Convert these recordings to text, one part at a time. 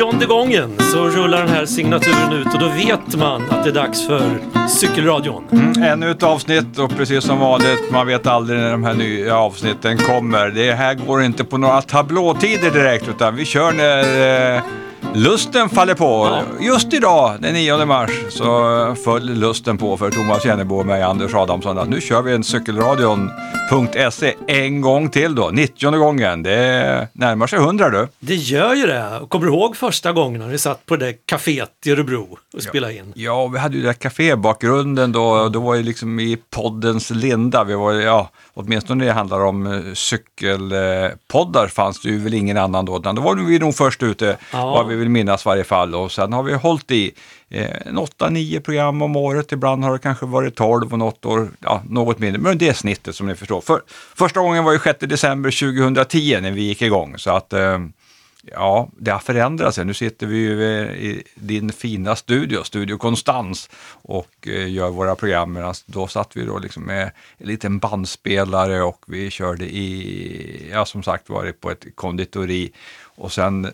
nionde gången så rullar den här signaturen ut och då vet man att det är dags för Cykelradion. Mm, ännu ett avsnitt och precis som vanligt, man vet aldrig när de här nya avsnitten kommer. Det här går inte på några tablåtider direkt utan vi kör när eh, lusten faller på. Ja. Just idag, den 9 mars, så föll lusten på för Thomas Jennebo och mig, Anders Adamsson, att nu kör vi en cykelradion.se en gång till då, 90 gången. Det närmar sig 100 du. Det gör ju det. Kommer du ihåg första gången när vi satt på det kaféet i Örebro och spelade in? Ja, vi hade ju det där kafébakgrunden då. Då var ju liksom i poddens linda. Vi var, ja, åtminstone när det handlar om eh, cykelpoddar fanns det ju väl ingen annan då. Utan då var vi nog först ute, Ja vi vill minnas i varje fall. Och sen har vi hållit i eh, en 8-9 program om året. Ibland har det kanske varit 12 och något år, ja, något mindre. Men det är snittet som ni förstår. För, första gången var ju 6 december 2010 när vi gick igång. Så att eh, Ja, det har förändrats. Nu sitter vi ju eh, i din fina studio, Studio Konstans, och eh, gör våra program. Medan då satt vi då liksom med en liten bandspelare och vi körde i, ja som sagt var det på ett konditori. Och sen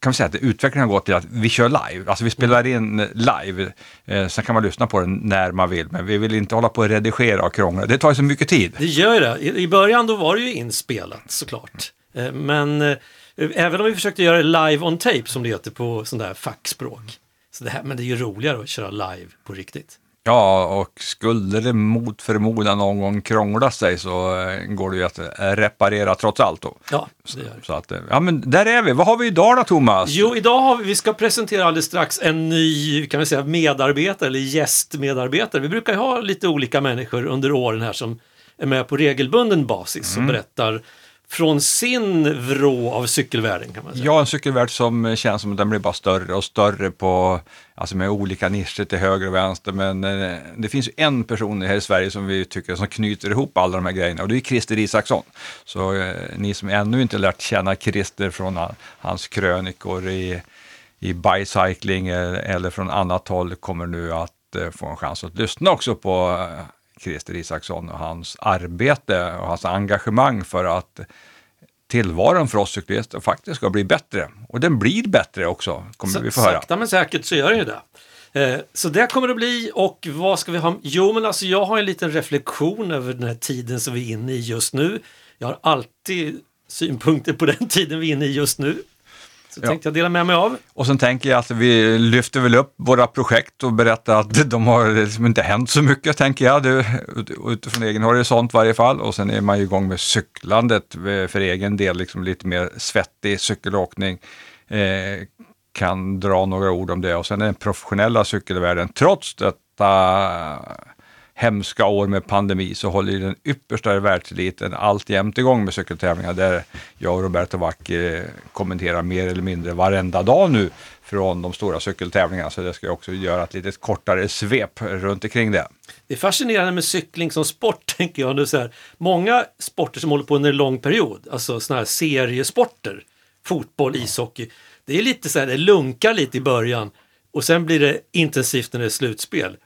kan vi säga att utvecklingen har gått till att vi kör live. Alltså vi spelar in eh, live. Eh, sen kan man lyssna på den när man vill, men vi vill inte hålla på och redigera och krångla. Det tar ju så mycket tid. Det gör ju det. I, I början då var det ju inspelat såklart. Eh, Men eh, även om vi försökte göra det live on tape som det heter på sån där fackspråk. Så det här, men det är ju roligare att köra live på riktigt. Ja, och skulle det mot förmodan någon gång krångla sig så eh, går det ju att eh, reparera trots allt då. Ja, det gör det. Så att, eh, ja men där är vi. Vad har vi idag då Thomas? Jo, idag har vi, vi ska presentera alldeles strax en ny, kan vi säga, medarbetare eller gästmedarbetare. Vi brukar ju ha lite olika människor under åren här som är med på regelbunden basis och berättar från sin vrå av cykelvärlden kan man säga. Ja, en cykelvärld som känns som att den blir bara större och större på, alltså med olika nischer till höger och vänster. Men eh, det finns ju en person här i Sverige som vi tycker som knyter ihop alla de här grejerna och det är Christer Isaksson. Så eh, ni som ännu inte lärt känna Christer från hans krönikor i, i bicycling eh, eller från annat håll kommer nu att eh, få en chans att lyssna också på eh, Christer Isaksson och hans arbete och hans engagemang för att tillvaron för oss cyklister faktiskt ska bli bättre. Och den blir bättre också, kommer vi få höra. Sakta men säkert så gör den ju det. Eh, Så det kommer det bli och vad ska vi ha? Jo men alltså jag har en liten reflektion över den här tiden som vi är inne i just nu. Jag har alltid synpunkter på den tiden vi är inne i just nu. Så Ja. tänkte jag dela med mig av. Och sen tänker jag att vi lyfter väl upp våra projekt och berättar att de har liksom inte hänt så mycket, tänker jag, du, utifrån egen horisont i varje fall. Och sen är man ju igång med cyklandet för egen del, liksom lite mer svettig cykelåkning. Eh, kan dra några ord om det. Och sen den professionella cykelvärlden, trots detta hemska år med pandemi så håller ju den yppersta världseliten alltjämt igång med cykeltävlingar där jag och Roberto Vacchi eh, kommenterar mer eller mindre varenda dag nu från de stora cykeltävlingarna. Så det ska jag också göra ett lite kortare svep runt omkring det. Det är fascinerande med cykling som sport, tänker jag. Nu så här, många sporter som håller på under en lång period, alltså sådana här seriesporter, fotboll, ishockey, det är lite så här, det lunkar lite i början och sen blir det intensivt när det är slutspel.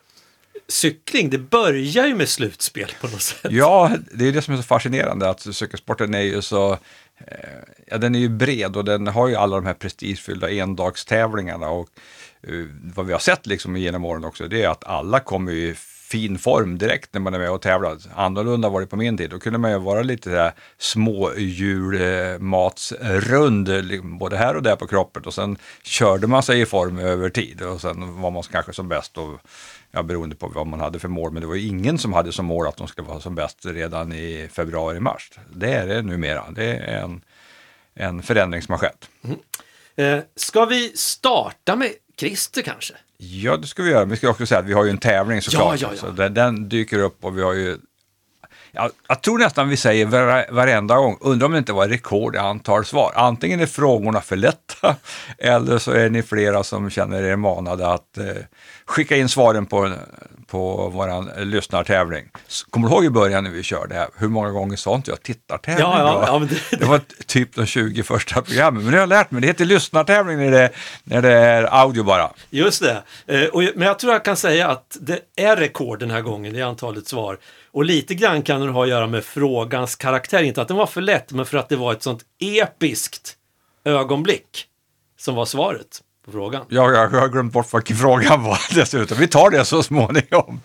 Cykling, det börjar ju med slutspel på något sätt. Ja, det är det som är så fascinerande att cykelsporten är ju så eh, Ja, den är ju bred och den har ju alla de här prestigefyllda endagstävlingarna och eh, vad vi har sett liksom genom åren också, det är att alla kommer i fin form direkt när man är med och tävlar. Annorlunda var det på min tid, då kunde man ju vara lite där småhjulmatsrund, liksom, både här och där på kroppen och sen körde man sig i form över tid och sen var man kanske som bäst och ja, beroende på vad man hade för mål, men det var ju ingen som hade som mål att de skulle vara som bäst redan i februari-mars. Det är det numera. Det är en, en förändring som har skett. Eh, ska vi starta med Christer kanske? Ja, det ska vi göra. Men vi ska också säga att vi har ju en tävling såklart. Ja, ja, ja. Så den, den dyker upp och vi har ju Ja, jag tror nästan vi säger var, varenda gång, undrar om det inte var rekord i antal svar. Antingen är frågorna för lätta eller så är ni flera som känner er manade att eh, skicka in svaren på, på vår lyssnartävling. Kommer du ihåg i början när vi körde här, hur många gånger sa inte jag tittartävling? Ja, ja, ja, det- det var typ de 20 första programmen, men nu har jag lärt mig, det heter lyssnartävling när det, när det är audio bara. Just det. Eh, och, men jag tror jag kan säga att det är rekord den här gången i antalet svar. Och lite grann kan det ha att göra med frågans karaktär. Inte att den var för lätt, men för att det var ett sånt episkt ögonblick. som var svaret på frågan. Ja, jag har glömt bort vad frågan var dessutom. Vi tar det så småningom.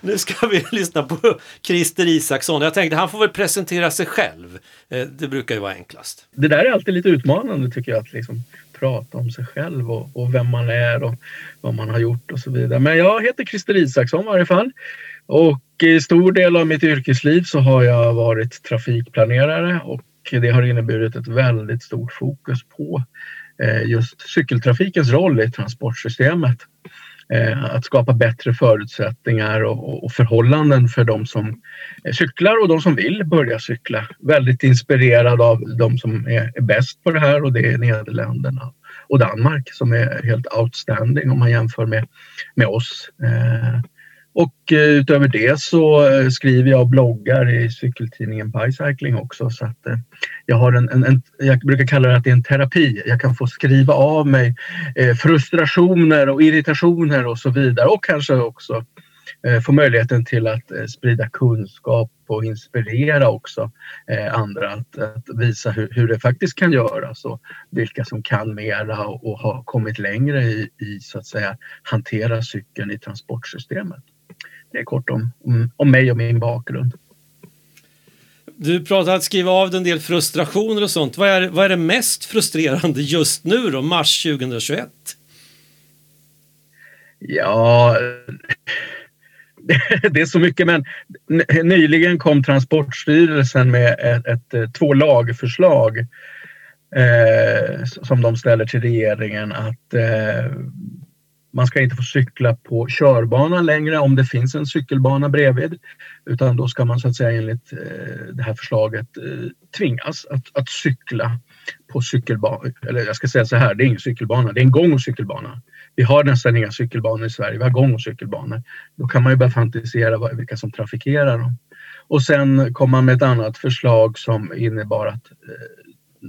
Nu ska vi lyssna på Christer Isaksson. Jag tänkte han får väl presentera sig själv. Eh, det brukar ju vara enklast. Det där är alltid lite utmanande tycker jag, att liksom prata om sig själv och, och vem man är och vad man har gjort och så vidare. Men jag heter Christer Isaksson i varje fall. Och i stor del av mitt yrkesliv så har jag varit trafikplanerare och det har inneburit ett väldigt stort fokus på eh, just cykeltrafikens roll i transportsystemet. Eh, att skapa bättre förutsättningar och, förhållanden för de som eh, cyklar och de som vill börja cykla. Väldigt inspirerad av de som är bäst på det här och det är Nederländerna och Danmark som är helt outstanding om man jämför med, med oss. Och eh, utöver det så eh, skriver jag och bloggar i cykeltidningen Bicycling också. Så att eh, jag, har en, en, en, jag brukar kalla det att det är en terapi. Jag kan få skriva av mig eh, frustrationer och irritationer och så vidare och kanske också eh, få möjligheten till att eh, sprida kunskap och inspirera också andra att, att visa hur, hur, det faktiskt kan göras och vilka som kan mera och, och har kommit längre i, i så att säga hantera cykeln i transportsystemet. Det är kort om, om, om mig och min bakgrund. Du pratar om att skriva av en del frustrationer och sånt. Vad är, vad är det mest frustrerande just nu då, mars 2021? Ja, det är så mycket men nyligen kom Transportstyrelsen med ett, ett, ett två lagförslag eh, som de ställer till regeringen att eh, man ska inte få cykla på körbanan längre om det finns en cykelbana bredvid. Utan då ska man så att säga enligt eh, det här förslaget eh, tvingas att, att cykla på cykelbana. Eller jag ska säga så här, det är ingen cykelbana, det är en gång och cykelbana. Vi har nästan inga cykelbanor i Sverige, vi har gång och cykelbanor. Då kan man ju börja fantisera vilka som trafikerar dem. Och sen kom man med ett annat förslag som innebar att eh,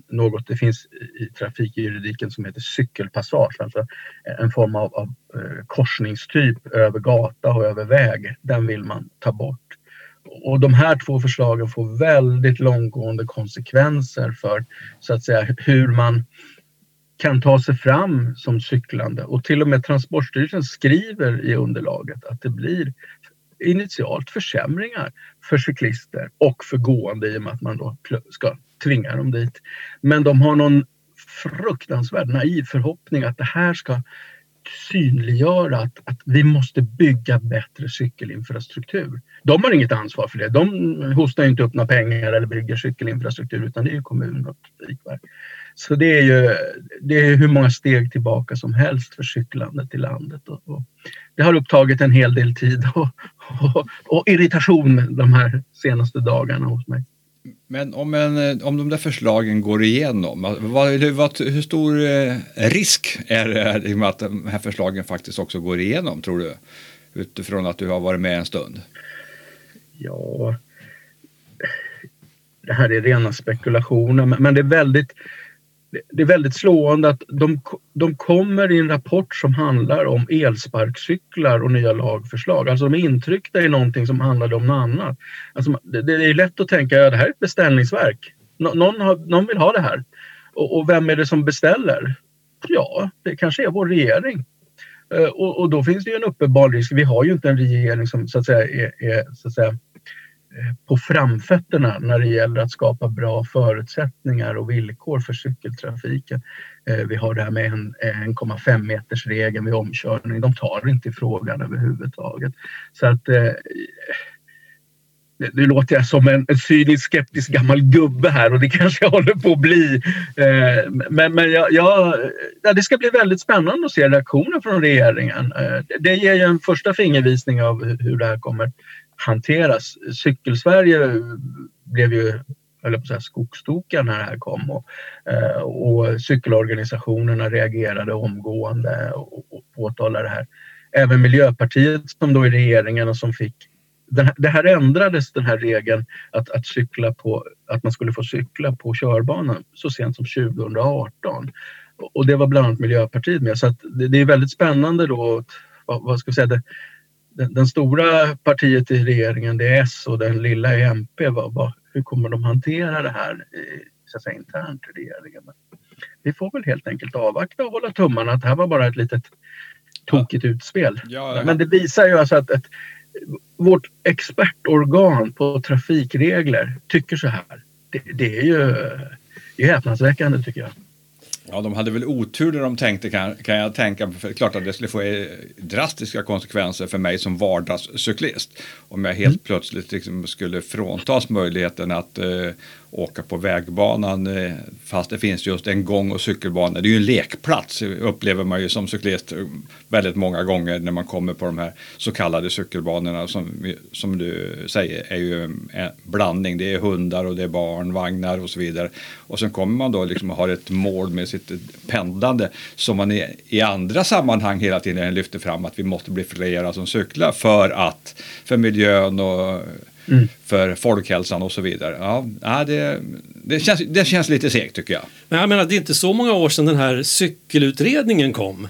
något det finns i trafikjuridiken som heter cykelpassage, alltså en form av, av eh, korsningstyp över gata och över väg. Den vill man ta bort. Och de här två förslagen får väldigt långtgående konsekvenser för så att säga hur man kan ta sig fram som cyklande och till och med Transportstyrelsen skriver i underlaget att det blir initialt försämringar för cyklister och för gående i och med att man då ska tvinga dem dit. Men de har någon fruktansvärd naiv förhoppning att det här ska synliggöra att, att vi måste bygga bättre cykelinfrastruktur. De har inget ansvar för det. De hostar inte upp några pengar eller bygger cykelinfrastruktur utan det är kommunen och Trafikverket. Så det är ju det är hur många steg tillbaka som helst för cyklandet i landet. Och, och det har upptagit en hel del tid och, och, och irritation de här senaste dagarna hos mig. Men om, en, eh, om de där förslagen går igenom, vad, vad, hur stor eh, risk är det med att de här förslagen faktiskt också går igenom, tror du? Utifrån att du har varit med en stund. Ja, det här är rena spekulationer, men det är väldigt det är väldigt slående att de, de kommer i en rapport som handlar om elsparkcyklar och nya lagförslag. Alltså de är intryckta i någonting som handlade om något annat. Alltså det, det är lätt att tänka att ja, det här är ett beställningsverk. Nå, någon, har, någon vill ha det här. Och, och, vem är det som beställer? Ja, det kanske är vår regering. Eh, och, och, då finns det ju en uppenbar risk. Vi har ju inte en regering som så att säga är, är så att säga, Eh, på framfötterna när det gäller att skapa bra förutsättningar och villkor för cykeltrafiken. Eh, vi har det här med 1,5 meters regeln vid omkörning. De tar inte i frågan överhuvudtaget. Så att eh, nu låter jag som en, en cynisk skeptisk gammal gubbe här och det kanske jag håller på att bli. Eh, men men jag, jag, ja, det ska bli väldigt spännande att se reaktioner från regeringen. det ger ju en första fingervisning av hur det här kommer hanteras. Cykelsverige blev ju eller på skogstokiga när det här kom och, eh, och cykelorganisationerna reagerade omgående och, och påtalade det här. Även Miljöpartiet som då är regeringen och som fick här, det här ändrades den här regeln att, att, cykla på, att man skulle få cykla på körbanan så sent som 2018. Och det var bland annat Miljöpartiet med så att det, det är väldigt spännande då vad, vad ska vi säga, det, den, den, stora partiet i regeringen det är S och den lilla är MP. Vad, vad, hur kommer de hantera det här så att säga, internt i regeringen? vi får väl helt enkelt avvakta och hålla tummarna att det här var bara ett litet tokigt utspel. Ja, Men det visar ju alltså att, att vårt expertorgan på trafikregler tycker så här. Det, det är ju det är häpnadsväckande tycker jag. Ja, de hade väl otur när de tänkte kan, kan jag tänka. För det är klart att det skulle få eh, drastiska konsekvenser för mig som vardagscyklist. Om jag helt mm. plötsligt liksom skulle fråntas möjligheten att eh, åka på vägbanan eh, fast det finns just en gång och cykelbana. Det är ju en lekplats upplever man ju som cyklist väldigt många gånger när man kommer på de här så kallade cykelbanorna som, som du säger är ju en blandning. Det är hundar och det är barn, vagnar och så vidare. Och sen kommer man då liksom och har ett mål med sitt pendlande som man i, i andra sammanhang hela tiden lyfter fram att vi måste bli flera som cyklar för att för miljön och mm. för folkhälsan och så vidare. Ja, det, det, känns, det känns lite segt tycker jag. Men jag menar, det är inte så många år sedan den här cykelutredningen kom.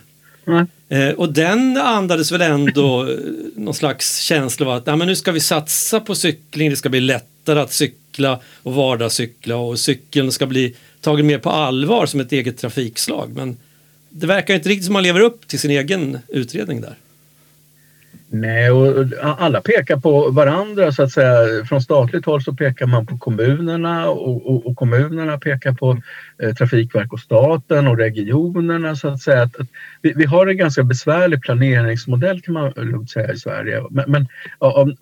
Mm. Eh, och den andades väl ändå eh, någon slags känsla av att nej, men nu ska vi satsa på cykling, det ska bli lättare att cykla och vardagscykla och cykeln ska bli tagen mer på allvar som ett eget trafikslag. Men det verkar inte riktigt som man lever upp till sin egen utredning där. Nej, och alla pekar på varandra så att säga. Från statligt håll så pekar man på kommunerna och, och, och kommunerna pekar på eh, Trafikverk och staten och regionerna så att säga. Att, att vi, vi, har en ganska besvärlig planeringsmodell kan man lugnt säga i Sverige. Men, men om,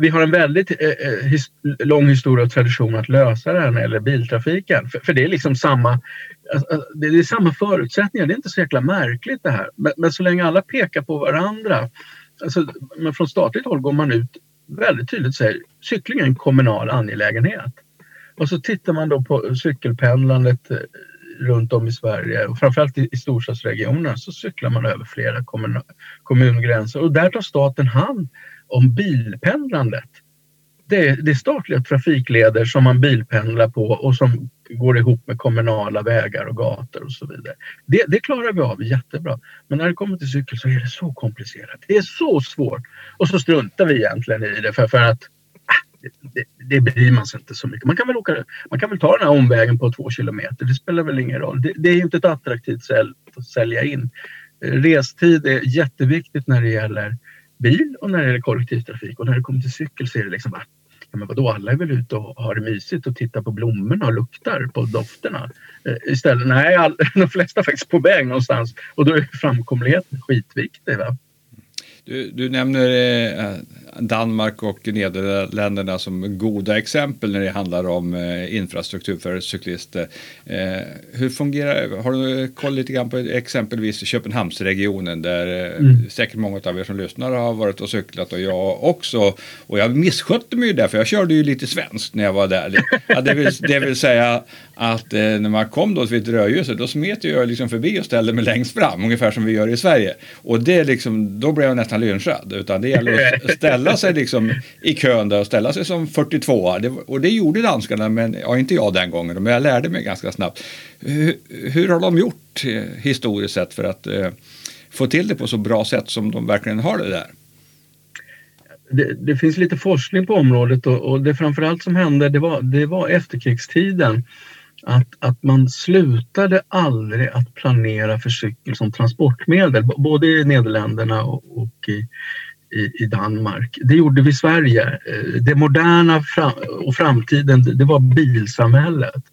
vi har en väldigt eh, eh, his, lång historia och tradition att lösa det här när det gäller biltrafiken. För, för det är liksom samma, alltså, alltså det är samma förutsättningar. Det är inte så jäkla märkligt det här. Men, men så länge alla pekar på varandra alltså, men från statligt håll går man ut väldigt tydligt och säger cykling är en kommunal angelägenhet. Och så tittar man då på cykelpendlandet eh, runt om i Sverige och framförallt i, i storstadsregionerna så cyklar man över flera kommun, kommungränser och där tar staten hand om bilpendlandet. Det är, det är statliga trafikleder som man bilpendlar på och som går ihop med kommunala vägar och gator och så vidare. Det, det, klarar vi av jättebra. Men när det kommer till cykel så är det så komplicerat. Det är så svårt. Och så struntar vi egentligen i det för, för att äh, det, det bryr man sig inte så mycket. Man kan väl, åka, man kan väl ta den här omvägen på två kilometer. Det spelar väl ingen roll. Det, det är inte ett attraktivt sätt att sälja in. Restid är jätteviktigt när det gäller bil och när det gäller kollektivtrafik. Och när det kommer till cykel så är det liksom bara men vadå, alla är väl ute och har det mysigt och tittar på blommorna och luktar på dofterna. Eh, istället, nej, all, de flesta är faktiskt på väg någonstans och då är framkomligheten skitviktig. Va? Du, du nämner eh, Danmark och Nederländerna som goda exempel när det handlar om eh, infrastruktur för cyklister. Eh, hur fungerar, har du koll lite grann på exempelvis Köpenhamnsregionen där mm. säkert många av er som lyssnar har varit och cyklat och jag också. Och jag misskötte mig ju där för jag körde ju lite svenskt när jag var där. Ja, det, vill, det vill säga att när man kom då vid rödljuset då smet jag liksom förbi och ställde mig längst fram ungefär som vi gör i Sverige. Och det liksom, då blev jag nästan lynchad utan det gäller att ställa sig liksom i kön där och ställa sig som 42 det, Och det gjorde danskarna, men ja, inte jag den gången, men jag lärde mig ganska snabbt. Hur, hur har de gjort eh, historiskt sett för att eh, få till det på så bra sätt som de verkligen har det där? Det, det, finns lite forskning på området och, och det framförallt som hände det var, det var efterkrigstiden att, att man slutade aldrig att planera för cykel som transportmedel, både i Nederländerna och, och i, i, i, Danmark. Det gjorde vi i Sverige. Eh, det moderna fram, och framtiden, det var bilsamhället.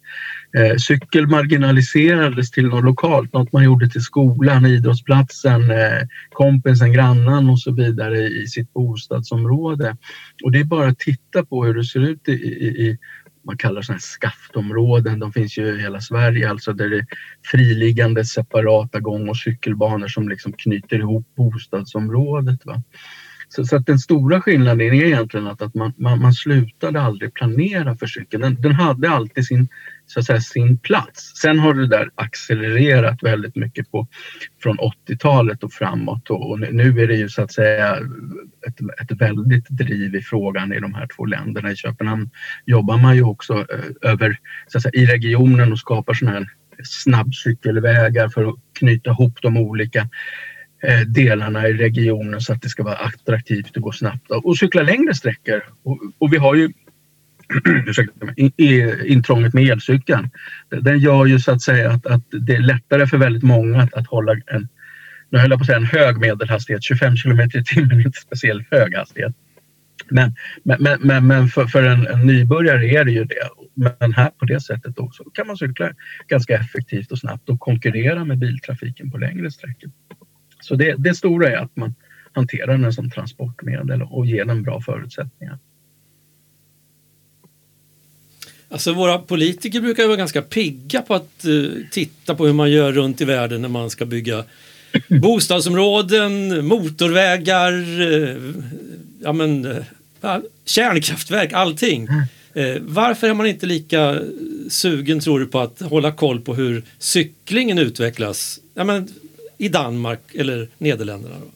Eh, cykel marginaliserades till något lokalt, något man gjorde till skolan, idrottsplatsen, eh, kompisen, grannen och så vidare i sitt bostadsområde. Och det är bara att titta på hur det ser ut i, i man kallar sådana skaftområden. De finns ju i hela Sverige, alltså där det är friliggande separata gång och cykelbanor som liksom knyter ihop bostadsområdet. Va? Så, så, att den stora skillnaden är egentligen att, att man, man, man slutade aldrig planera för cykeln. Den, den, hade alltid sin, så att säga, sin plats. Sen har det där accelererat väldigt mycket på, från 80-talet och framåt och, och, nu är det ju så att säga ett, ett väldigt driv i frågan i de här två länderna. I Köpenhamn jobbar man ju också eh, över, så att säga, i regionen och skapar sådana här snabbcykelvägar för att knyta ihop de olika Eh, Eh, delarna i regionen så att det ska vara attraktivt att gå snabbt och cykla längre sträckor. Och, och vi har ju ursäkta mig, intrånget med elcykeln. Den gör ju så att säga att, att det är lättare för väldigt många att, att hålla en, nu höll jag på att säga en hög medelhastighet, 25 kilometer i timmen är inte speciellt hög hastighet. Men, men, men, men för, för en, en, nybörjare är det ju det. Men här på det sättet också kan man cykla ganska effektivt och snabbt och konkurrera med biltrafiken på längre sträckor. Så det, det stora är att man hanterar den som transportmedel och ger den bra förutsättningar. Alltså våra politiker brukar vara ganska pigga på att uh, titta på hur man gör runt i världen när man ska bygga bostadsområden, motorvägar, uh, ja men, uh, kärnkraftverk, allting. varför är man inte lika sugen tror du på att hålla koll på hur cyklingen utvecklas ja, men, i Danmark eller Nederländerna? Då?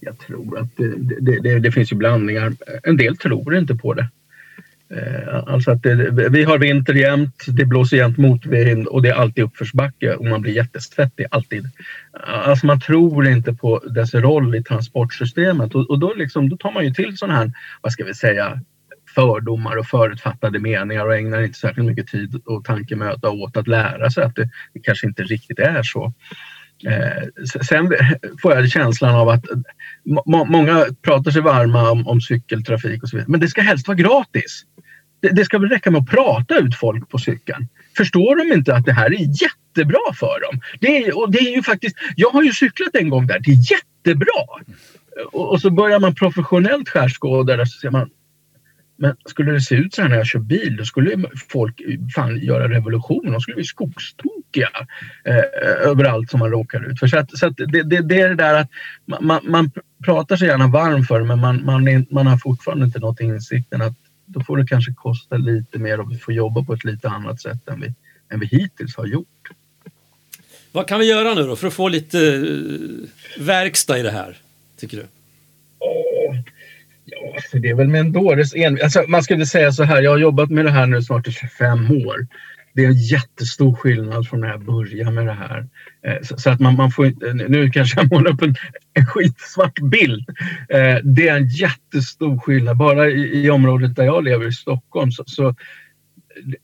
Jag tror att det, det, det, det finns ju blandningar. En del tror inte på det. Eh, alltså att det, vi har vinter jämt, det blåser jämt motvind och det är alltid uppförsbacke och man blir jättesvettig. Alltid. Alltså man tror inte på dess roll i transportsystemet och, och då, liksom, då tar man ju till sådana här, vad ska vi säga, fördomar och förutfattade meningar och ägnar inte särskilt mycket tid och tankemöda åt att lära sig att det, det kanske inte riktigt är så. Eh, sen får jag känslan av att må, många pratar sig varma om, om, cykeltrafik och så vidare. Men det ska helst vara gratis. Det, det, ska väl räcka med att prata ut folk på cykeln. Förstår de inte att det här är jättebra för dem? Det är, och det är ju faktiskt, jag har ju cyklat en gång där. Det är jättebra. Och, och så börjar man professionellt skärskåda det så ser man men skulle det se ut så här när jag kör bil då skulle folk fan göra revolution. De skulle bli skogstokiga eh, överallt som man råkar ut för. Så, att, så att det, det, det, är det där att man, man pratar sig gärna varm för det men man, man, man har fortfarande inte nått insikten att då får det kanske kosta lite mer och vi får jobba på ett lite annat sätt än vi, än vi hittills har gjort. Vad kan vi göra nu då för att få lite eh, verkstad i det här, tycker du? Ja, alltså, det är väl med en dåres en... Alltså man skulle säga så här, jag har jobbat med det här nu snart i 25 år. Det är en jättestor skillnad från när jag började med det här. Eh, så, att man, man får inte, nu kanske jag målar upp en, en skitsvart bild. Eh, det är en jättestor skillnad. Bara i, i området där jag lever i Stockholm så, så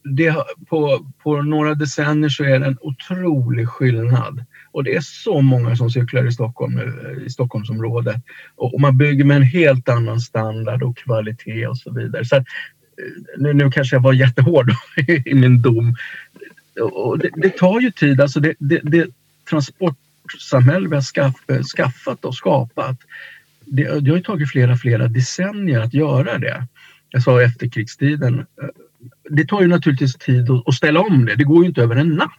det, på, på några decennier så är det en otrolig skillnad. Och det är så många som cyklar i Stockholm nu, i Stockholmsområdet. Och, och man bygger med en helt annan standard och kvalitet och så vidare. Så att, eh, nu, nu kanske jag var jättehård i min dom. Och det, det tar ju tid. Alltså det, det, det transportsamhälle vi har skaff, skaffat och skapat det, det har tagit flera, flera decennier att göra det. Jag sa efterkrigstiden eh, det tar ju naturligtvis tid att, ställa om det. Det går ju inte över en natt.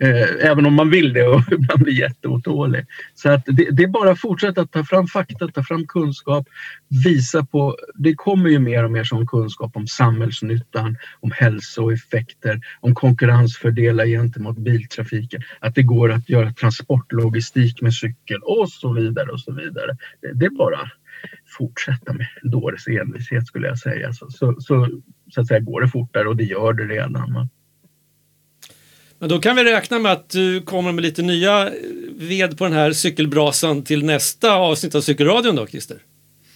Eh, även om man vill det och man blir jätteotålig. Så att det, det, är bara att fortsätta ta fram fakta, ta fram kunskap, visa på... Det kommer ju mer och mer sån kunskap om samhällsnyttan, om hälsoeffekter, om konkurrensfördelar gentemot biltrafiken. Att det går att göra transportlogistik med cykel och så vidare och så vidare. Det, det är bara fortsätta med dåres envishet skulle jag säga. Så, så, så, så, att säga går det fortare och det gör det redan. Va? Men då kan vi räkna med att du kommer med lite nya ved på den här cykelbrasan till nästa avsnitt av Cykelradion då, Christer?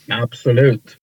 Absolut.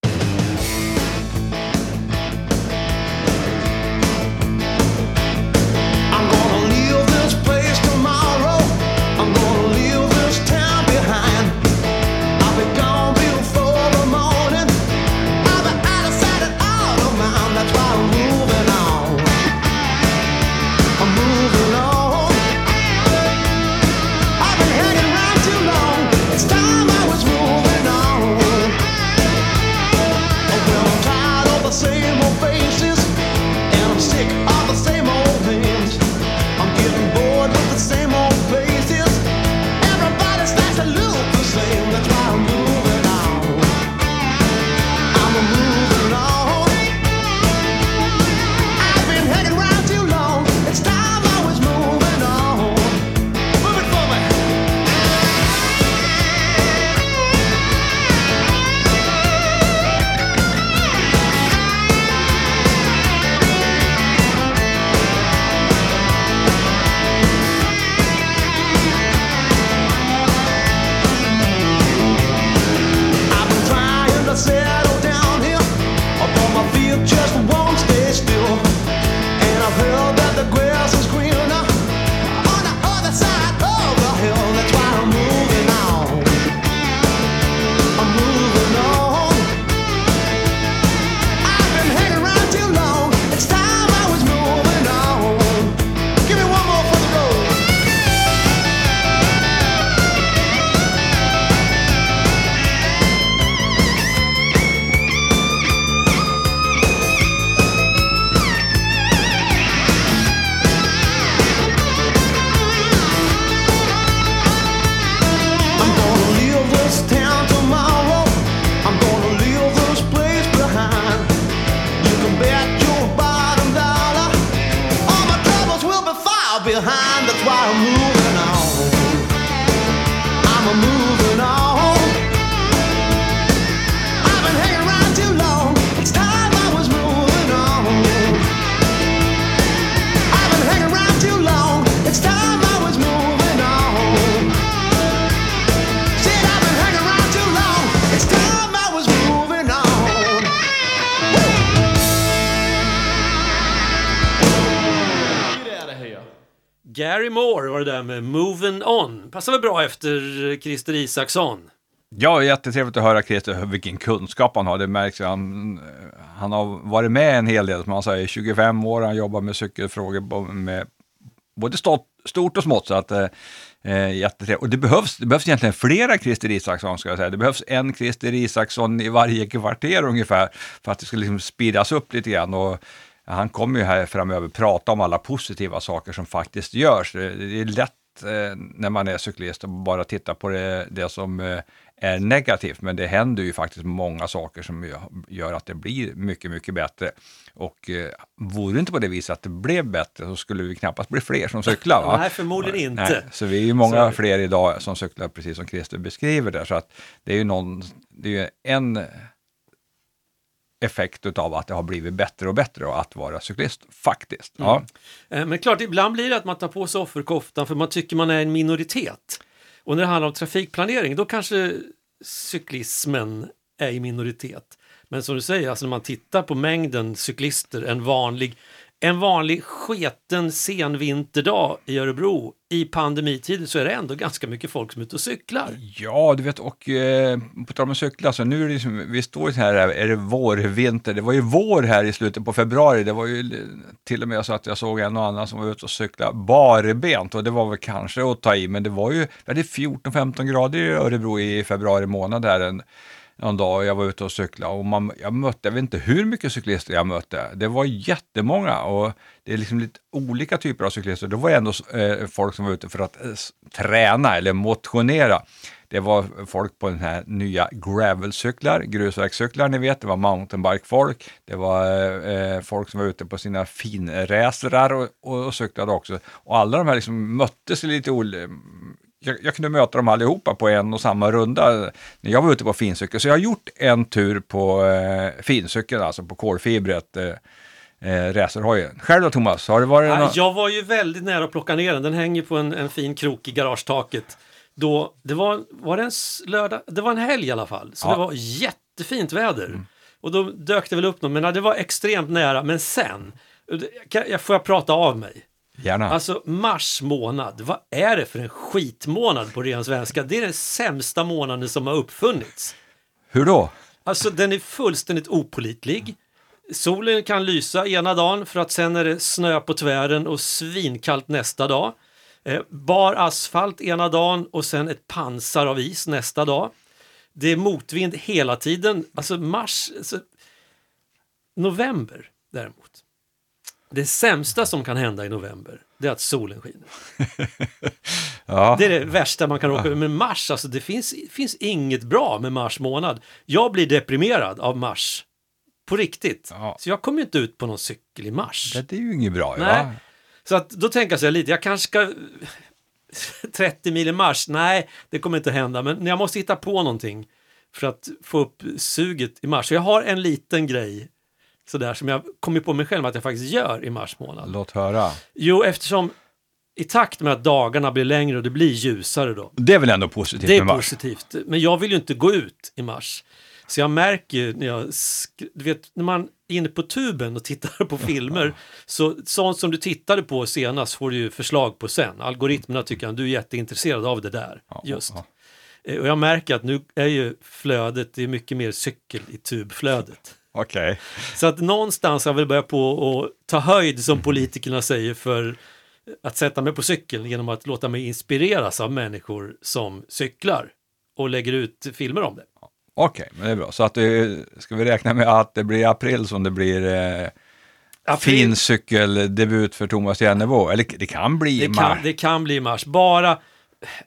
Passar väl bra efter Christer Isaksson. Ja, jättetrevligt att höra Christer vilken kunskap han har. Det märks ju. Han, han har varit med en hel del, som han säger, 25 år. Han jobbar med cykelfrågor med både stort, stort och smått. Så att, eh, eh jättetrevligt. Och det behövs, det behövs egentligen flera Christer Isaksson, ska jag säga. Det behövs en Christer Isaksson i varje kvarter ungefär, för att det ska liksom speedas upp lite grann. Och, han kommer ju här framöver prata om alla positiva saker som faktiskt görs. Det är lätt när man är cyklist att bara titta på det, det som eh, är negativt, men det händer ju faktiskt många saker som gör att det blir mycket, mycket bättre. Och eh, vore det inte på det viset att det blev bättre så skulle vi knappast bli fler som cyklar. Va? Nej, förmodligen inte. Nej, så vi är ju många så... fler idag som cyklar, precis som Christer beskriver det. Så att det är ju någon, det är en effekt av att det har blivit bättre och bättre att vara cyklist, faktiskt. Ja. Mm. Eh, men klart, ibland blir det att man tar på sig offerkoftan för man tycker man är en minoritet. Och när det handlar om trafikplanering, då kanske cyklismen är i minoritet. Men som du säger, alltså när man tittar på mängden cyklister en vanlig en vanlig sketen senvinterdag i Örebro i pandemitider så är det ändå ganska mycket folk som är ute och cyklar. Ja, du vet, och eh, på tal om att cykla, så nu är det liksom, vi står här, är det vår, vinter? Det var ju vår här i slutet på februari. Det var ju till och med så att jag såg en och annan som var ute och cyklade barbent och det var väl kanske att ta i, men det var ju, 14-15 grader i Örebro i februari månad här. En, någon dag och jag var ute och cyklade och man, jag mötte, jag vet inte hur mycket cyklister jag mötte. Det var jättemånga och det är liksom lite olika typer av cyklister. Det var ändå eh, folk som var ute för att eh, träna eller motionera. Det var folk på den här nya gravelcyklar, grusvägscyklar, ni vet, det var mountainbike-folk, det var eh, folk som var ute på sina finräsrar och, och, och cyklade också. Och alla de här liksom möttes i lite ol jag, jag, kunde möta dem allihopa på en och samma runda när jag var ute på fincykel. Så jag har gjort en tur på eh, fincykeln, alltså på kolfibret. Eh, eh, racerhojen. Själv då Thomas, har det varit ja, Jag var ju väldigt nära att plocka ner den. Den hänger på en, en fin krok i garagetaket. Då, det var, var det en lördag? Det var en helg i alla fall. Så ja. det var jättefint väder. Mm. Och då dök det väl upp något, men det var extremt nära. Men sen, jag, får jag prata av mig? Gärna. Alltså mars månad, vad är det för en skitmånad på ren svenska? Det är den sämsta månaden som har uppfunnits. Hur då? Alltså den är fullständigt opolitlig. Solen kan lysa ena dagen för att sen är det snö på tvären och svinkallt nästa dag. Eh, bar asfalt ena dagen och sen ett pansar av is nästa dag. Det är motvind hela tiden. Alltså mars, alltså, november däremot. Det sämsta som kan hända i november, det är att solen skiner. ja. Det är det värsta man kan råka ut Men mars, alltså det finns, finns inget bra med mars månad. Jag blir deprimerad av mars. På riktigt. Ja. Så jag kommer inte ut på någon cykel i mars. Det är ju inget bra. Nej. Ja. Så att då tänker jag så här lite, jag kanske ska 30 mil i mars, nej det kommer inte hända, men jag måste hitta på någonting för att få upp suget i mars. Så jag har en liten grej sådär som jag kommit på mig själv att jag faktiskt gör i mars månad. Låt höra. Jo, eftersom i takt med att dagarna blir längre och det blir ljusare då. Det är väl ändå positivt Det är med mars? positivt, men jag vill ju inte gå ut i mars. Så jag märker ju när jag, du vet, när man är inne på tuben och tittar på filmer, så sånt som du tittade på senast får du ju förslag på sen. Algoritmerna tycker att du är jätteintresserad av det där, just. Eh, och jag märker att nu är ju flödet, det är mycket mer cykel i tubflödet. Okej. Okay. Så att någonstans har väl börjat på att ta höjd som politikerna säger för att sätta mig på cykeln genom att låta mig inspireras av människor som cyklar och lägger ut filmer om det. Okej, okay, men det är bra. Så att ska vi räkna med att det blir april som det blir eh, april. fin cykeldebut för Thomas Jennebo? Eller det kan bli det mars? Kan, det kan bli mars. Bara,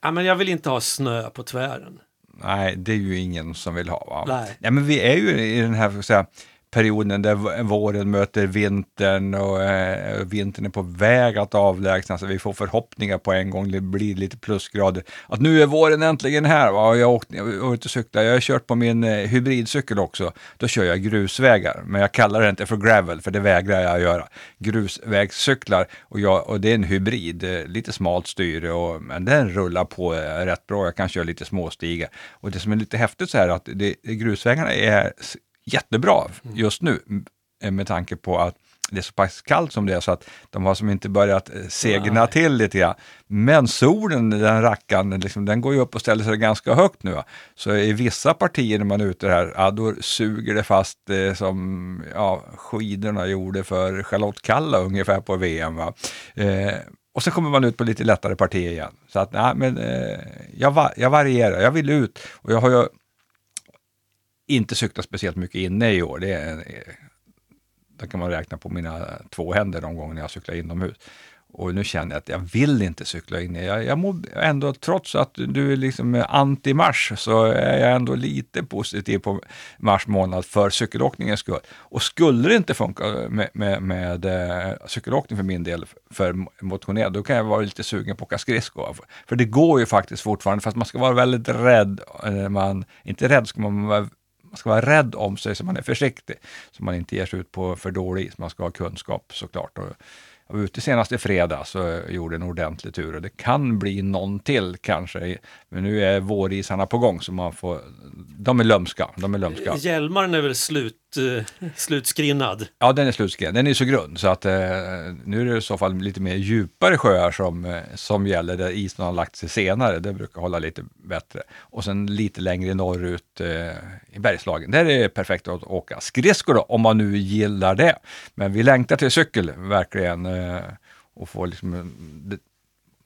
ja, men jag vill inte ha snö på tvären. Nej, det är ju ingen som vill ha. Va? Nej. Ja, men vi är ju i den här säga, perioden där våren möter vintern och eh, vintern är på väg att avlägsna sig. Vi får förhoppningar på en gång, det blir lite plusgrader. Att nu är våren äntligen här. Va? Jag åkte ut och cyklade, jag har kört på min eh, hybridcykel också. Då kör jag grusvägar, men jag kallar det inte för gravel, för det vägrar jag göra. Grusvägscyklar och, jag, och det är en hybrid, eh, lite smalt styre, och, men den rullar på eh, rätt bra. Jag kan köra lite småstigar. Och det som är lite häftigt så här att det, grusvägarna är jättebra just nu med tanke på att det är så pass kallt som det är så att de har som inte börjat eh, segna Nej. till lite grann. Men solen, den rackan, liksom, den går ju upp och ställer sig ganska högt nu. Va? Så i vissa partier när man är ute här, ja, då suger det fast eh, som ja, skidorna gjorde för Charlotte Kalla ungefär på VM. Va? Eh, och sen kommer man ut på lite lättare partier igen. Så att, nej, men, eh, jag, va jag varierar, jag vill ut. Och jag har ju inte cyklat speciellt mycket inne i år. Det är, eh, där kan man räkna på mina två händer de gånger jag cyklar inomhus. Och nu känner jag att jag vill inte cykla inne. Jag, jag mår ändå, trots att du är liksom anti-mars, så är jag ändå lite positiv på mars månad för cykelåkningens skull. Och skulle det inte funka med, med, med eh, cykelåkning för min del, för motionerad, då kan jag vara lite sugen på att åka skridskor. För det går ju faktiskt fortfarande, fast man ska vara väldigt rädd. Eh, man, inte rädd ska man vara man ska vara rädd om sig så man är försiktig, så man inte ger sig ut på för dålig is. Man ska ha kunskap såklart. Och jag var ute senast i fredag så jag gjorde en ordentlig tur och det kan bli någon till kanske. Men nu är vårisarna på gång så man får, de är lömska. De är lömska. Hjälmaren är väl slut, eh, slutskrinnad? Ja, den är slutskrinnad. Den är så grund så att eh, nu är det i så fall lite mer djupare sjöar som, eh, som gäller där isen har lagt sig senare. Det brukar hålla lite bättre. Och sen lite längre norrut eh, i Bergslagen. Där är det perfekt att åka skridskor då, om man nu gillar det. Men vi längtar till cykel verkligen Eh, och får liksom eh, det,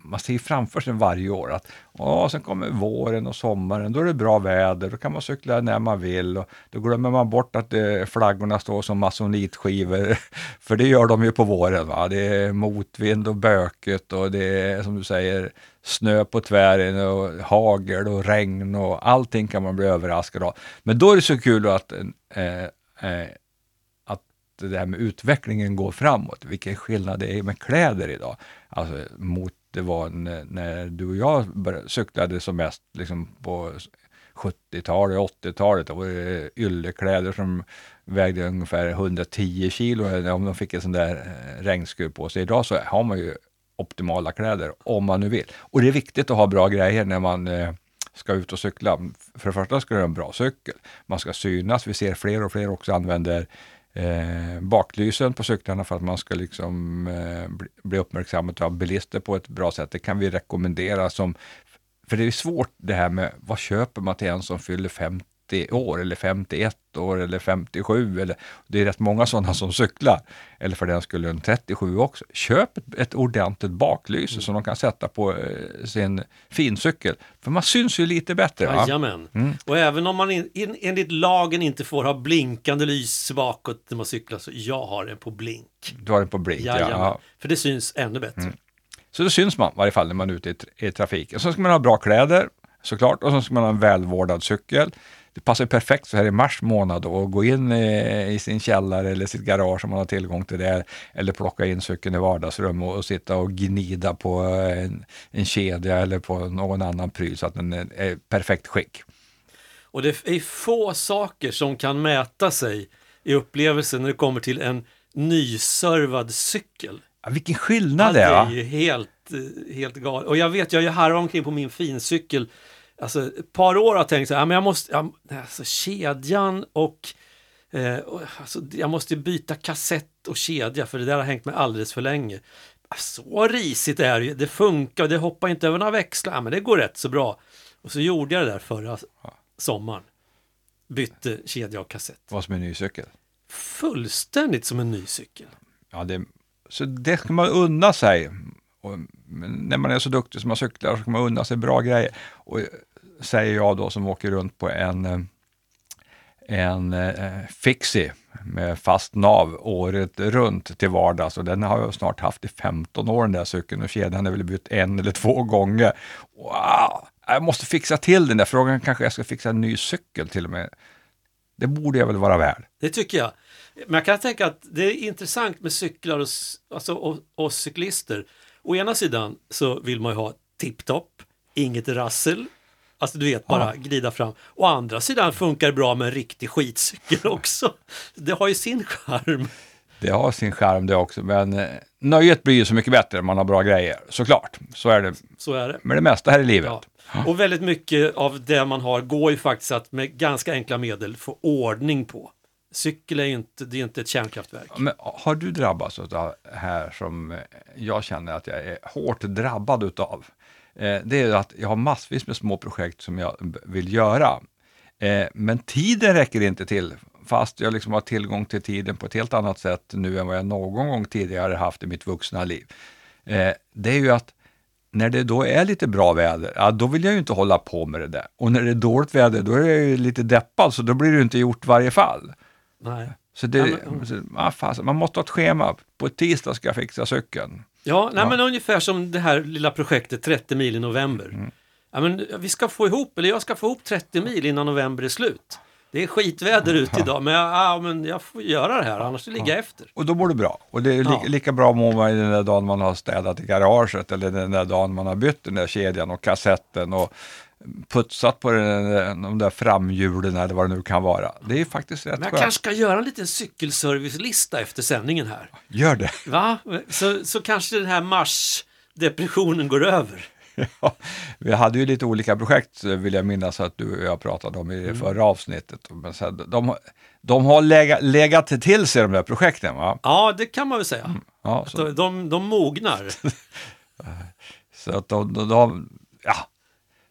man ser framför sig varje år att åh, sen kommer våren och sommaren, då är det bra väder, då kan man cykla när man vill och då glömmer man bort att eh, flaggorna står som masonitskivor, för det gör de ju på våren. Va? Det är motvind och böket och det är som du säger snö på tvären och hagel och regn och allting kan man bli överraskad av. Men då är det så kul att eh, eh, det här med utvecklingen går framåt, vilken skillnad det är med kläder idag. Alltså mot det var när, du och jag cyklade som mest liksom på 70-talet, 80-talet. Då var det yllekläder som vägde ungefär 110 kilo eh, om de fick en sån där eh, regnskur på sig. Idag så har man ju optimala kläder om man nu vill. Och det är viktigt att ha bra grejer när man eh, ska ut och cykla. För det första ska det vara en bra cykel. Man ska synas. Vi ser fler och fler också använder eh, baklysen på cyklarna för att man ska liksom, eh, bli, bli uppmärksammad av bilister på ett bra sätt. Det kan vi rekommendera som för det är svårt det här med vad köper man till en som fyller 50 år eller 51 år eller 57 eller det är rätt många sådana som cyklar. Eller för den skulle en 37 också. Köp ett, ordentligt baklyse mm. som de kan sätta på eh, sin fincykel. För man syns ju lite bättre. Jajamän. Mm. Och även om man in, in, enligt lagen inte får ha blinkande lys bakåt när man cyklar så jag har den på blink. Du har den på blink, Jajamän. ja. För det syns ännu bättre. Mm. Så då syns man i varje fall när man är ute i, i trafiken. Så ska man ha bra kläder såklart och så ska man ha en välvårdad cykel. Det passar perfekt så här i mars månad att gå in i, i, sin källare eller sitt garage om man har tillgång till det eller plocka in cykeln i vardagsrum och, och sitta och gnida på en, en kedja eller på någon annan pryl så att den är, är perfekt skick. Och det är få saker som kan mäta sig i upplevelsen när det kommer till en nyservad cykel. Ja, vilken skillnad det är! Ja, det är ju helt, eh, helt galet. Och jag vet, jag har harvat omkring på min fincykel. Alltså ett par år har jag tänkt så här, men jag måste, jag, alltså kedjan och, eh, alltså, jag måste byta kassett och kedja för det där har hängt med alldeles för länge. Så risigt är det ju, det funkar, det hoppar inte över några växlar, ja, men det går rätt så bra. Och så gjorde jag det där förra sommaren. Bytte kedja och kassett. Vad som en ny cykel? Fullständigt som en ny cykel. Ja, det, så det ska man unna sig. Och när man är så duktig som man cyklar så ska man unna sig bra grejer. Och säger jag då som åker runt på en, eh, en eh, Fixie med fast nav året runt till vardags och den har jag snart haft i 15 år den där cykeln och kedjan är väl bytt en eller två gånger. Wow! Jag måste fixa till den där frågan, kanske jag ska fixa en ny cykel till och med. Det borde jag väl vara värd. Det tycker jag. Men jag kan tänka att det är intressant med cyklar och, alltså, och, och cyklister. Å ena sidan så vill man ju ha tipptopp, inget rassel, Alltså du vet, bara ja. glida fram. Å andra sidan funkar det bra med en riktig skitcykel också. Det har ju sin charm. Det har sin charm det också, men eh, nöjet blir ju så mycket bättre om man har bra grejer, såklart. Så är det, så är det. med det mesta här i livet. Ja. Och väldigt mycket av det man har går ju faktiskt att med ganska enkla medel få ordning på. Cykel är ju inte, det är inte ett kärnkraftverk. Men har du drabbats av det här som eh, jag känner att jag är hårt drabbad utav? Eh, det är att jag har massvis med små projekt som jag vill göra. Eh, Men tiden räcker inte till, fast jag liksom har tillgång till tiden på ett helt annat sätt nu än vad jag någon gång tidigare haft i mitt vuxna liv. Eh, Det är ju att när det då är lite bra väder, ja, då vill jag ju inte hålla på med det där. Och när det är dåligt väder, då är jag ju lite deppad, så då blir det inte gjort i varje fall. Nej. Så det, Ja, men- fasen, man måste ha ett schema. På tisdag ska jag fixa cykeln. Ja, nej, Ja. men ungefär som det här lilla projektet 30 mil i november. Mm. Ja, men vi ska få ihop, eller jag ska få ihop 30 mil innan november är slut. Det är skitväder ute idag, men, jag, ja, men jag får göra det här, annars ligger jag efter. Och då mår du bra. Och det är li- lika bra mår man den där dagen man har städat i garaget eller den där dagen man har bytt den där kedjan och kassetten och putsat på den, de där framhjulen eller vad det nu kan vara. Det är faktiskt rätt Men jag skönt. kanske ska göra en liten cykelservicelista efter sändningen här. Gör det. Va? Så, så kanske den här mars-depressionen går över. Ja, vi hade ju lite olika projekt vill jag minnas att du och jag pratade om i det förra avsnittet. Men så här, de, de har legat, legat till sig de där projekten. Va? Ja, det kan man väl säga. Ja, så, De, de, de mognar. så att de, de, de, ja.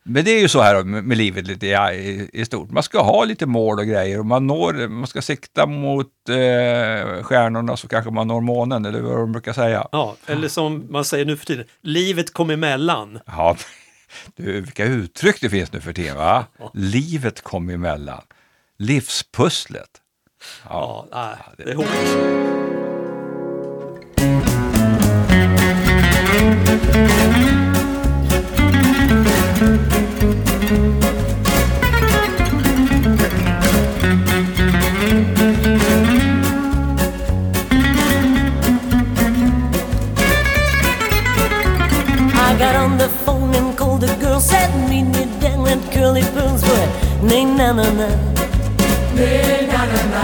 Men det är ju så här med, livet lite ja, i, i stort. Man ska ha lite mål och grejer och man, når, man ska sikta mot eh, stjärnorna så kanske man når månen eller vad de brukar säga. Ja, eller som man säger nu för tiden, livet kom emellan. Ja, du, vilka uttryck det finns nu för tiden va? Livet kom emellan. Livspusslet. Ja, nej, det är hårt. I nay na na na. na na.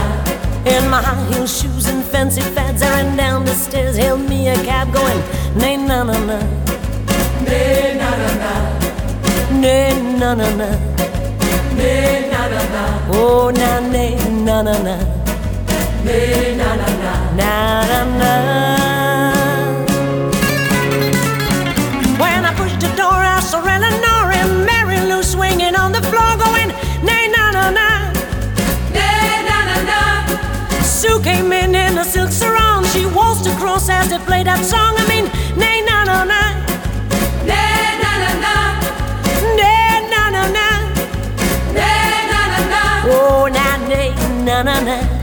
In my high heel shoes and fancy fads, I ran down the stairs, hailed me a cab, going nay na na na. Nay na na na. Nay na na na. Nay na na na. Oh na nay na na na. Nay na na na. Na na na. As they played that song. I mean, nay, na, na, na. Nay, na, na, na. Nay, na, na, na. Nay, na, na, na. Oh, na, nay, na, na, na.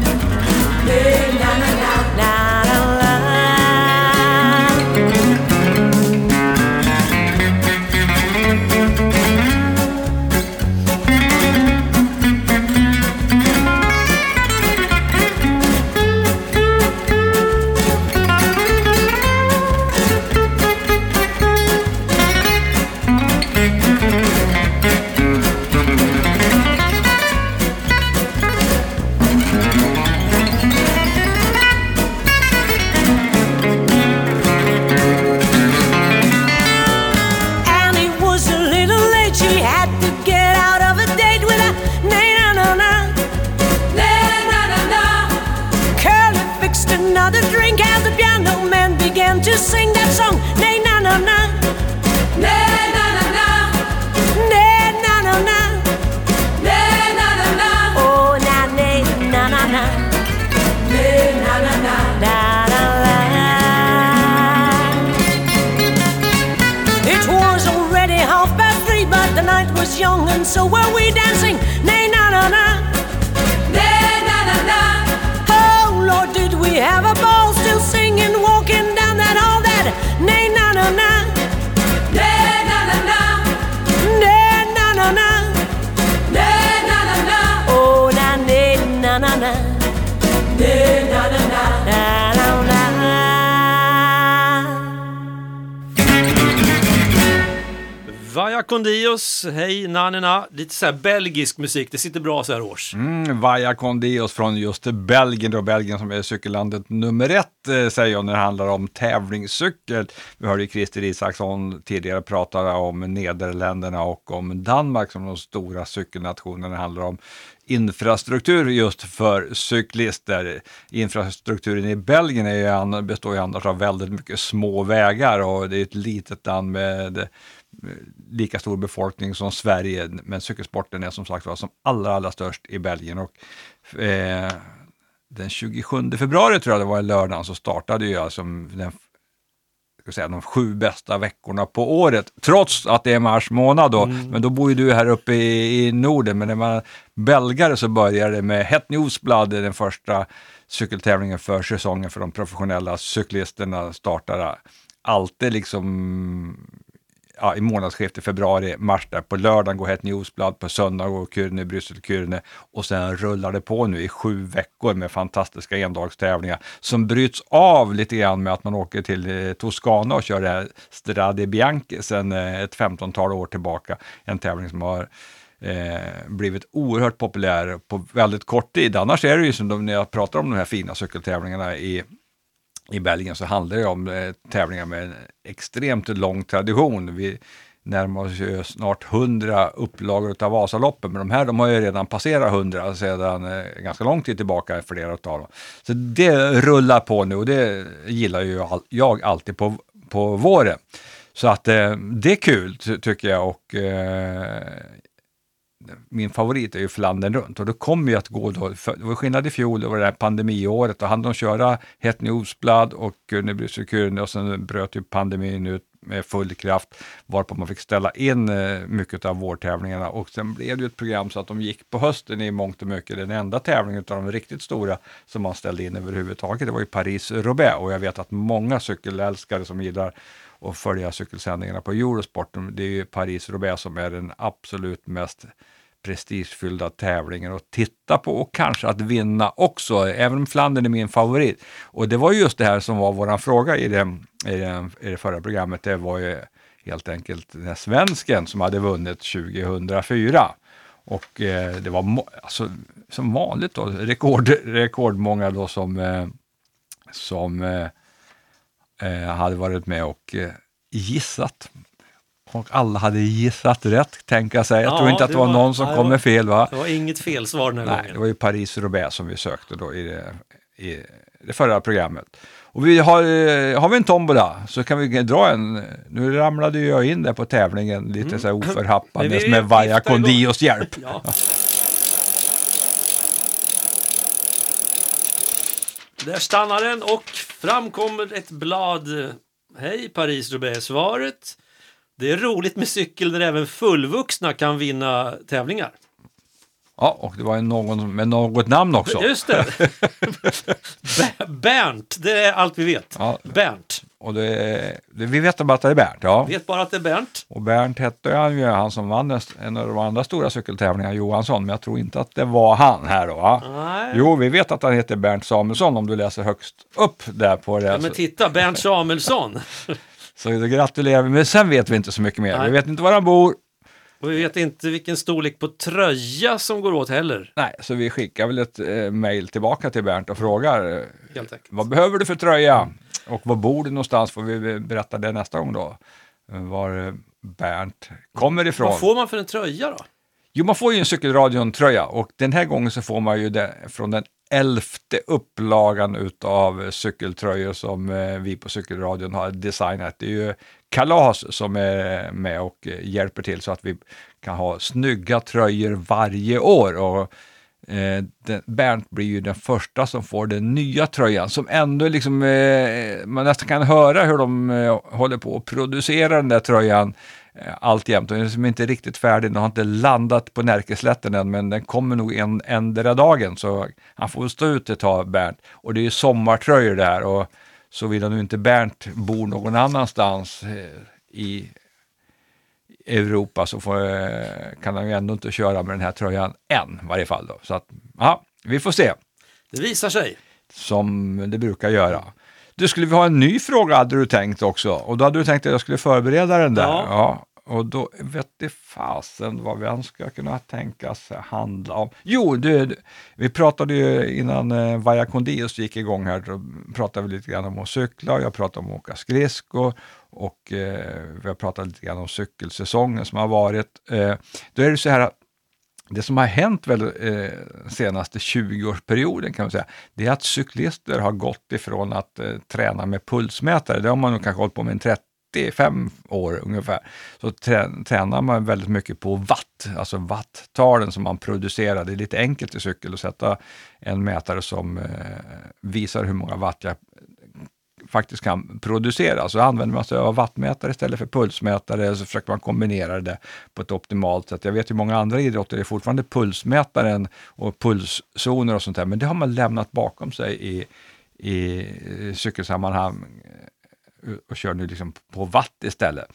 So were we dancing. Condios, hej nanina. Lite så här belgisk musik, det sitter bra så här års. Mm, Vaja Condios från just Belgien, då Belgien som är cykellandet nummer ett eh, säger jag när det handlar om tävlingscykel. Vi hörde ju Christer Isaksson tidigare prata om Nederländerna och om Danmark som de stora cykelnationerna det handlar om infrastruktur just för cyklister. Infrastrukturen i Belgien är ju, består ju annars av väldigt mycket små vägar och det är ett litet land med lika stor befolkning som Sverige, men cykelsporten är som sagt var som allra, allra störst i Belgien. Och, eh, den 27 februari tror jag det var i lördagen så startade ju alltså den ska säga, de sju bästa veckorna på året, trots att det är mars månad då. Men då bor ju du här uppe i, i Norden, men när man belgare så började det med Het Newsblad, den första cykeltävlingen för säsongen för de professionella cyklisterna startade alltid liksom ja, i månadsskiftet februari-mars där. På lördagen går Het Newsblad, på söndag går Kyrne, Bryssel, Kyrne och sen rullar det på nu i sju veckor med fantastiska endagstävlingar som bryts av lite grann med att man åker till eh, Toscana och kör det här Strade Bianche sedan eh, ett femtontal år tillbaka. En tävling som har eh, blivit oerhört populär på väldigt kort tid. Annars är det ju som de, när jag pratar om de här fina cykeltävlingarna i i Belgien så handlar det om eh, tävlingar med en extremt lång tradition. Vi närmar oss ju snart 100 upplagor av Vasaloppen, men de här de har ju redan passerat 100 sedan eh, ganska lång tid tillbaka, flera av dem. Så det rullar på nu och det gillar ju all, jag alltid på, på våren. Så att eh, det är kul ty tycker jag och eh, min favorit är ju Flandern runt. Och då kommer ju att gå då, för, det var skillnad i fjol, det var det här pandemiåret, då hann de köra Het Newsblad och Kurne Bryssel Kurne och sen bröt ju pandemin ut med full kraft varpå man fick ställa in eh, mycket av vårtävlingarna. Och sen blev det ju ett program så att de gick på hösten i mångt och mycket. Den enda tävlingen av de riktigt stora som man ställde in överhuvudtaget, det var ju Paris-Roubaix. Och jag vet att många cykelälskare som gillar och följa cykelsändningarna på Eurosporten. det är ju Paris-Roubaix som är den absolut mest prestigefyllda tävlingen att titta på och kanske att vinna också, även om Flandern är min favorit. Och det var just det här som var vår fråga i det, i det, i det förra programmet, det var ju helt enkelt den här svensken som hade vunnit 2004. Och eh, det var alltså, som vanligt då, rekord, rekordmånga då som, eh, som eh, hade varit med och eh, gissat. Och alla hade gissat rätt, tänka sig. Jag Ja, tror inte att det var, var- någon som nej, kom med fel va? Det var inget felsvar den här Nej, gången. det var ju Paris-Roubaix som vi sökte då i det, i det förra programmet. Och vi har, eh, har vi en tombola så kan vi dra en, nu ramlade jag in där på tävlingen lite så här oförhappandes med Vaja. Condios hjälp. Ja. Där stannar den och fram kommer ett blad. Hej Paris-Roubaix. Svaret. Det är roligt med cykel där även fullvuxna kan vinna tävlingar. Ja, och det var ju någon med något namn också. Just det. Ber- Bernt, det är allt vi vet. Ja. Bernt. Och det, det, vi vet bara att det är Bernt, ja. Vet bara att det är Bernt. Och Bernt hette han ju, han som vann en, av de andra stora cykeltävlingarna, Johansson, men jag tror inte att det var han här då. Va? Nej. Jo, vi vet att han heter Bernt Samuelsson om du läser högst upp där på det. Ja, men titta, Bernt Samuelsson. Så det gratulerar vi, men sen vet vi inte så mycket mer. Nej. Vi vet inte var han bor. Och vi vet inte vilken storlek på tröja som går åt heller. Nej, så vi skickar väl ett eh, mejl tillbaka till Bernt och frågar vad behöver du för tröja? Och var bor du någonstans? Får vi berätta det nästa gång då. Var Bernt kommer ifrån. Vad får man för en tröja då? Jo, man får ju en Cykelradion-tröja och den här gången så får man ju det från den elfte upplagan utav cykeltröjor som eh, vi på Cykelradion har designat. Det är ju Kalas som är med och hjälper till så att vi kan ha snygga tröjor varje år. Och, eh, den, Bernt blir ju den första som får den nya tröjan som ändå liksom, eh, man nästan kan höra hur de eh, håller på att producera den där tröjan eh, alltjämt. Den är liksom inte riktigt färdig, den har inte landat på Närkeslätten än, men den kommer nog en ändra dagen, så han får väl stå ut ett tag, Bernt. Och det är ju sommartröjor där, och såvida nu inte Bernt bor någon annanstans eh, i Europa så får, eh, kan han ju ändå inte köra med den här tröjan än, i varje fall. Då. Så att, ja, vi får se, Det visar sig. som det brukar göra. Du, skulle vi ha en ny fråga hade du tänkt också, och då hade du tänkt att jag skulle förbereda den där. Ja. och då vet det fasen vad vi än ska kunna tänkas handla om. Jo, du, vi pratade ju innan eh, Vaja Condios gick igång här, då pratade vi lite grann om att cykla, och jag pratade om att åka skridskor och eh, vi har pratat lite grann om cykelsäsongen som har varit. Eh, då är det så här att det som har hänt väl eh, senaste 20-årsperioden kan man säga, det är att cyklister har gått ifrån att eh, träna med pulsmätare, det har man nog kanske hållit på med en 35 år ungefär, så trä, tränar man väldigt mycket på watt, alltså watttalen som man producerar. Det är lite enkelt i cykel att sätta en mätare som eh, visar hur många watt jag faktiskt kan producera. Så använder man sig av vattmätare istället för pulsmätare, så försöker man kombinera det på ett optimalt sätt. Jag vet ju många andra idrotter det är fortfarande pulsmätaren och pulszoner och sånt där, men det har man lämnat bakom sig i, i cykelsammanhang eh, och kör nu liksom på watt istället.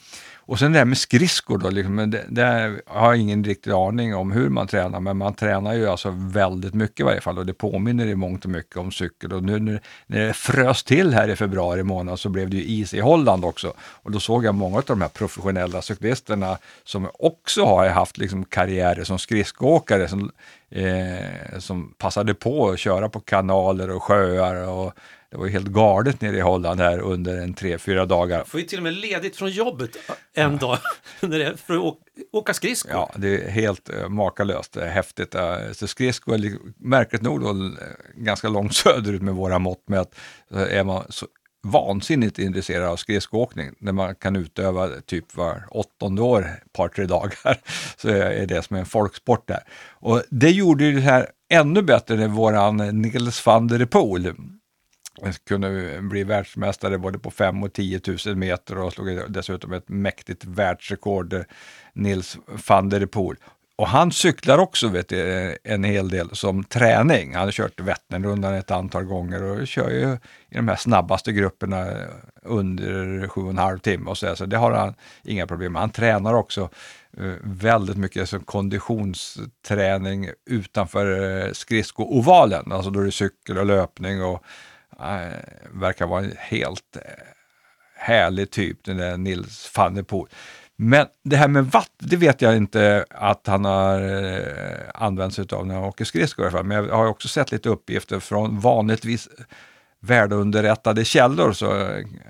Och sen det här med skridskor då, liksom, det, det har jag ingen riktig aning om hur man tränar, men man tränar ju alltså väldigt mycket i varje fall och det påminner i mångt och mycket om cykel. Och nu när, när det frös till här i februari månad så blev det ju is i Holland också. Och då såg jag många av de här professionella cyklisterna som också har haft liksom karriärer som skridskoåkare som, eh, som passade på att köra på kanaler och sjöar och det var ju helt galet nere i Holland här under en tre, fyra dagar. Får ju till och med ledigt från jobbet en dag när det är för att åka, skridskor. Ja, det är helt uh, makalöst, uh, häftigt. Uh, så skridskor är li- märkligt nog då, ganska långt söderut med våra mått med att är man så vansinnigt intresserad av skridskoåkning när man kan utöva typ var åttonde år, ett par tre dagar, så är det som en folksport där. Och det gjorde ju det här ännu bättre när våran Nils van der Poel kunde bli världsmästare både på 5 och 10 000 meter och slog dessutom ett mäktigt världsrekord, Nils van der Poel. Och han cyklar också vet du, en hel del som träning. Han har kört Vätternrundan ett antal gånger och kör ju i de här snabbaste grupperna under sju och en halv timme och så, så det har han inga problem med. Han tränar också eh, väldigt mycket som konditionsträning utanför eh, skridskoovalen, alltså då är det cykel och löpning och Eh, verkar vara en helt eh, härlig typ, den där Nils van der Poel. Men det här med watt, det vet jag inte att han har eh, använt sig av när han åker skridskor i alla fall. Men jag har också sett lite uppgifter från vanligtvis välunderrättade källor så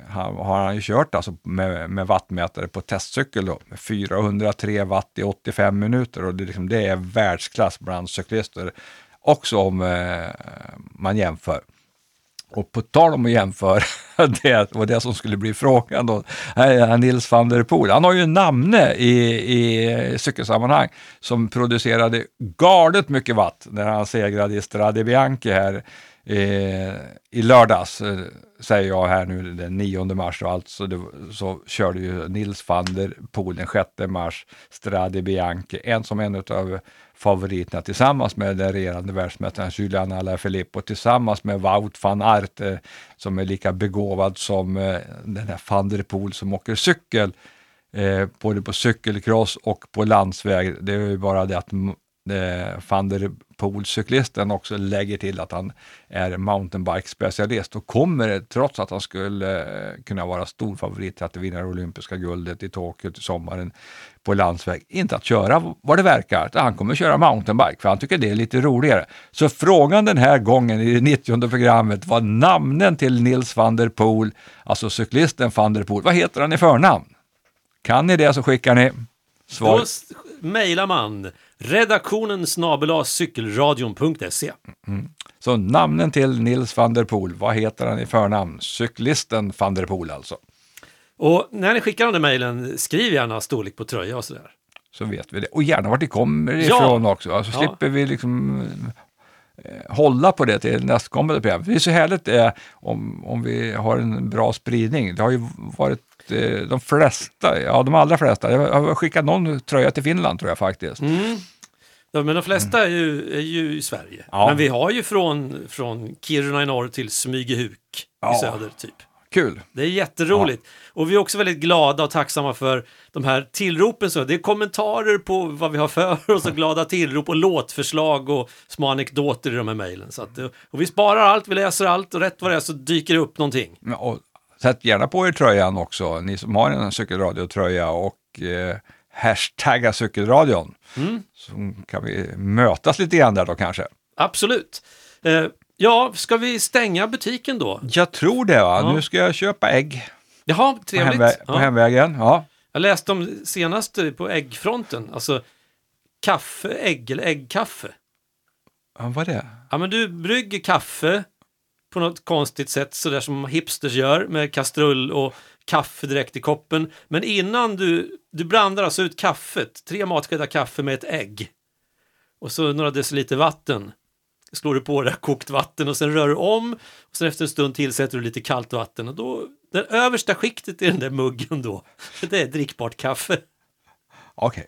har, han ju kört alltså med, med wattmätare på testcykel då, med 403 watt i 85 minuter och det, liksom, det är världsklass bland cyklister också om eh, man jämför. Och på tal om att jämföra, det var det som skulle bli frågan då. Här Nils van der Poel. Han har ju en namne i, i cykelsammanhang som producerade galet mycket watt när han segrade i Strade Bianchi här eh, i lördags, eh, säger jag här nu den 9 mars och alltså det, så körde ju Nils van der Poel den 6 mars Strade Bianchi, en som en av favoriterna tillsammans med den regerande världsmästaren Julian Alaphilippe och tillsammans med Wout van Aert eh, som är lika begåvad som eh, den här van der Poel som åker cykel eh, både på cykelcross och på landsväg. Det är ju bara det att eh, van der Poel-cyklisten också lägger till att han är mountainbike-specialist och kommer, trots att han skulle eh, kunna vara stor favorit till att vinna det olympiska guldet i Tokyo till sommaren på landsväg, inte att köra vad det verkar. Han kommer att köra mountainbike för han tycker det är lite roligare. Så frågan den här gången i det 90 programmet var namnen till Nils van der Poel, alltså cyklisten van der Poel. Vad heter han i förnamn? Kan ni det så skickar ni svar. Då mejlar man redaktionen snabel cykelradion.se. Så namnen till Nils van der Poel, vad heter han i förnamn? Cyklisten van der Poel alltså. Och när ni skickar den där mejlen, skriv gärna storlek på tröja och sådär. Så vet vi det. Och gärna vart det kommer ifrån också. Alltså Ja. slipper vi liksom eh, hålla på det till nästkommande program. Det är så härligt eh, om, om vi har en bra spridning. Det har ju varit eh, de flesta, ja de allra flesta. Jag har skickat någon tröja till Finland tror jag faktiskt. Mm. Ja, men de flesta är ju, är ju i Sverige. Ja. Men vi har ju från, från Kiruna i norr till Smygehuk Ja. i söder, typ. Kul! Det är jätteroligt. Och vi är också väldigt glada och tacksamma för de här tillropen. Så det är kommentarer på vad vi har för oss och glada tillrop och låtförslag och små anekdoter i de här mejlen. Och vi sparar allt, vi läser allt och rätt vad det är så dyker det upp någonting. Ja, Och sätt gärna på er tröjan också, ni som har en cykelradiotröja och eh, hashtagga cykelradion. Mm. Så kan vi mötas lite grann där då kanske. Absolut. Eh, ja, ska vi stänga butiken då? Jag tror det va, Ja. nu ska jag köpa ägg Jaha, på, trevligt. hemvä- på Ja. hemvägen. Ja. Jag läste om senast på äggfronten, alltså kaffe, ägg eller äggkaffe. Ja, vad är det? Ja, men du brygger kaffe på något konstigt sätt, sådär som hipsters gör med kastrull och kaffe direkt i koppen. Men innan du, du blandar alltså ut kaffet, tre matskedar kaffe med ett ägg. Och så några deciliter vatten. Slår du på det här kokt vatten och sen rör du om. Och sen efter en stund tillsätter du lite kallt vatten och då, det översta skiktet i den där muggen då, det är drickbart kaffe. Okej.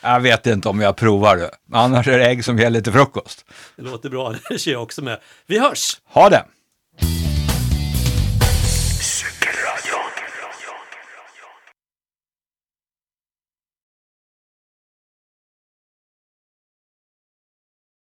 Jag vet inte om jag provar det. Annars är det ägg som gäller till frukost. Det låter bra, det kör jag också med. Vi hörs! Ha det! Bye.